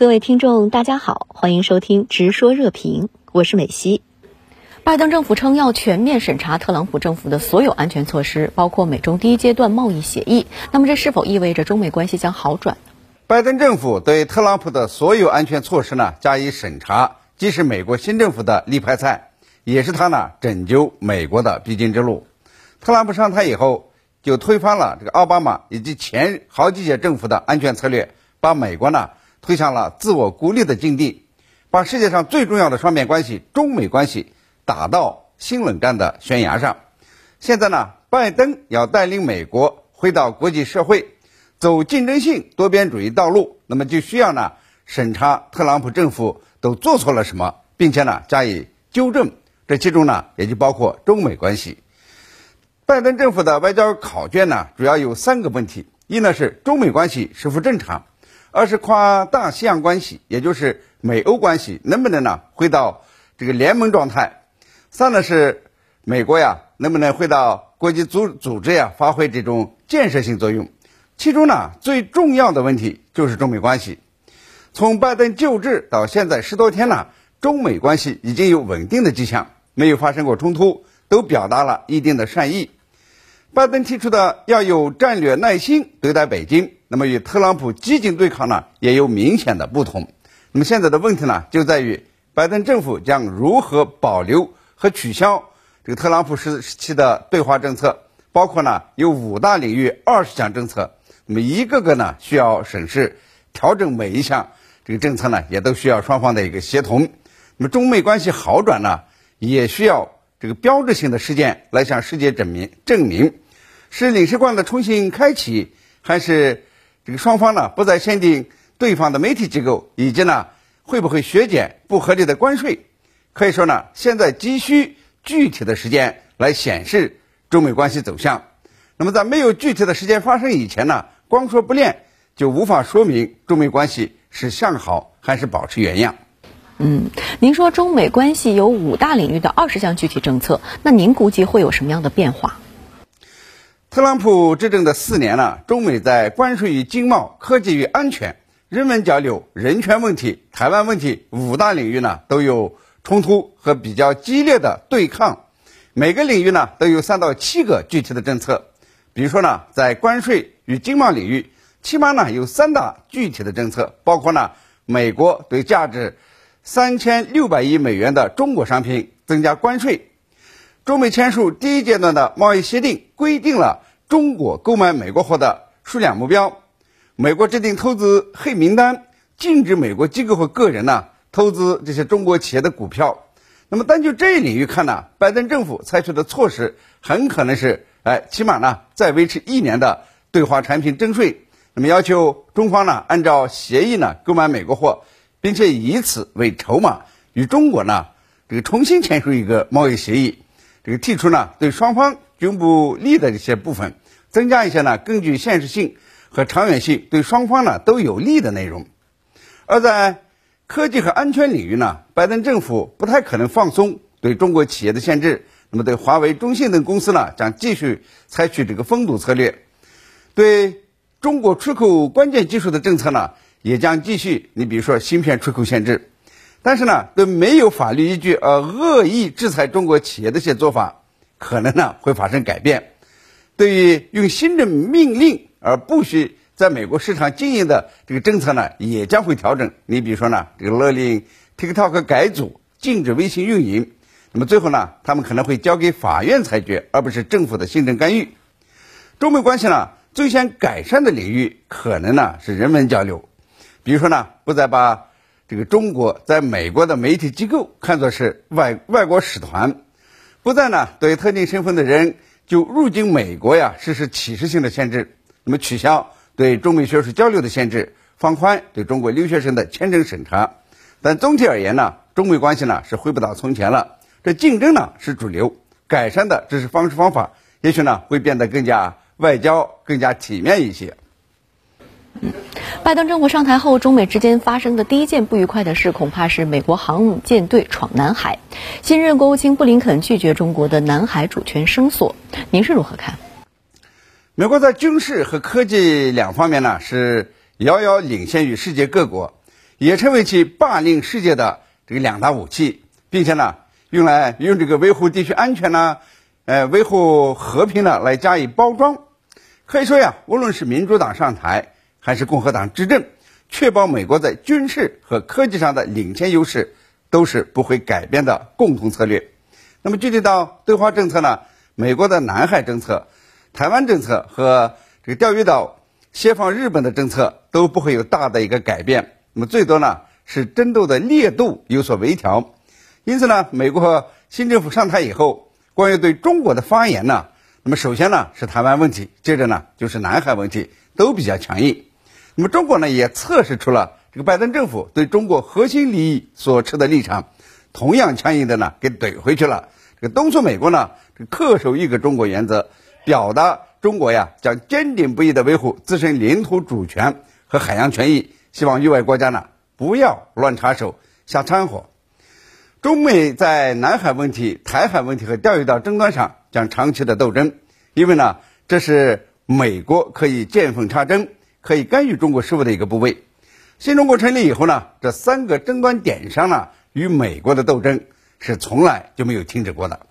各位听众，大家好，欢迎收听《直说热评》，我是美西。拜登政府称要全面审查特朗普政府的所有安全措施，包括美中第一阶段贸易协议。那么，这是否意味着中美关系将好转？拜登政府对特朗普的所有安全措施呢加以审查，既是美国新政府的立派菜，也是他呢拯救美国的必经之路。特朗普上台以后，就推翻了这个奥巴马以及前好几届政府的安全策略，把美国呢。推向了自我孤立的境地，把世界上最重要的双边关系中美关系打到新冷战的悬崖上。现在呢，拜登要带领美国回到国际社会，走竞争性多边主义道路，那么就需要呢审查特朗普政府都做错了什么，并且呢加以纠正。这其中呢也就包括中美关系。拜登政府的外交考卷呢主要有三个问题：一呢是中美关系是否正常。二是跨大西洋关系，也就是美欧关系，能不能呢回到这个联盟状态？三呢是美国呀，能不能回到国际组组织呀，发挥这种建设性作用？其中呢最重要的问题就是中美关系。从拜登就职到现在十多天了，中美关系已经有稳定的迹象，没有发生过冲突，都表达了一定的善意。拜登提出的要有战略耐心对待北京。那么与特朗普激进对抗呢，也有明显的不同。那么现在的问题呢，就在于拜登政府将如何保留和取消这个特朗普时期的对华政策，包括呢有五大领域二十项政策。那么一个个呢需要审视调整每一项这个政策呢，也都需要双方的一个协同。那么中美关系好转呢，也需要这个标志性的事件来向世界证明证明，是领事馆的重新开启，还是？这个双方呢不再限定对方的媒体机构，以及呢会不会削减不合理的关税？可以说呢，现在急需具体的时间来显示中美关系走向。那么在没有具体的时间发生以前呢，光说不练就无法说明中美关系是向好还是保持原样。嗯，您说中美关系有五大领域的二十项具体政策，那您估计会有什么样的变化？特朗普执政的四年了，中美在关税与经贸、科技与安全、人文交流、人权问题、台湾问题五大领域呢都有冲突和比较激烈的对抗。每个领域呢都有三到七个具体的政策。比如说呢，在关税与经贸领域，起码呢有三大具体的政策，包括呢，美国对价值三千六百亿美元的中国商品增加关税。中美签署第一阶段的贸易协定，规定了中国购买美国货的数量目标。美国制定投资黑名单，禁止美国机构和个人呢投资这些中国企业的股票。那么单就这一领域看呢，拜登政府采取的措施很可能是，哎，起码呢再维持一年的对华产品征税。那么要求中方呢按照协议呢购买美国货，并且以此为筹码与中国呢这个重新签署一个贸易协议。这个提出呢，对双方均不利的一些部分，增加一些呢，更具现实性和长远性，对双方呢都有利的内容。而在科技和安全领域呢，拜登政府不太可能放松对中国企业的限制。那么，对华为、中兴等公司呢，将继续采取这个封堵策略。对中国出口关键技术的政策呢，也将继续。你比如说，芯片出口限制。但是呢，对没有法律依据而恶意制裁中国企业的一些做法，可能呢会发生改变。对于用行政命令而不许在美国市场经营的这个政策呢，也将会调整。你比如说呢，这个勒令 TikTok 改组，禁止微信运营。那么最后呢，他们可能会交给法院裁决，而不是政府的行政干预。中美关系呢，最先改善的领域可能呢是人文交流，比如说呢，不再把。这个中国在美国的媒体机构看作是外外国使团，不再呢对特定身份的人就入境美国呀实施歧视性的限制，那么取消对中美学术交流的限制，放宽对中国留学生的签证审查。但总体而言呢，中美关系呢是回不到从前了。这竞争呢是主流，改善的只是方式方法，也许呢会变得更加外交更加体面一些。嗯。拜登政府上台后，中美之间发生的第一件不愉快的事，恐怕是美国航母舰队闯南海。新任国务卿布林肯拒绝中国的南海主权声索，您是如何看？美国在军事和科技两方面呢，是遥遥领先于世界各国。也成为其霸凌世界的这个两大武器，并且呢，用来用这个维护地区安全呢，呃，维护和平呢来加以包装。可以说呀，无论是民主党上台，还是共和党执政，确保美国在军事和科技上的领先优势，都是不会改变的共同策略。那么具体到对华政策呢，美国的南海政策、台湾政策和这个钓鱼岛协防日本的政策都不会有大的一个改变。那么最多呢是争斗的烈度有所微调，因此呢，美国新政府上台以后，关于对中国的发言呢，那么首先呢是台湾问题，接着呢就是南海问题，都比较强硬。那么中国呢也测试出了这个拜登政府对中国核心利益所持的立场，同样强硬的呢给怼回去了。这个敦促美国呢这恪守一个中国原则，表达中国呀将坚定不移的维护自身领土主权和海洋权益。希望域外国家呢不要乱插手、瞎掺和。中美在南海问题、台海问题和钓鱼岛争端上将长期的斗争，因为呢，这是美国可以见缝插针、可以干预中国事务的一个部位。新中国成立以后呢，这三个争端点上呢，与美国的斗争是从来就没有停止过的。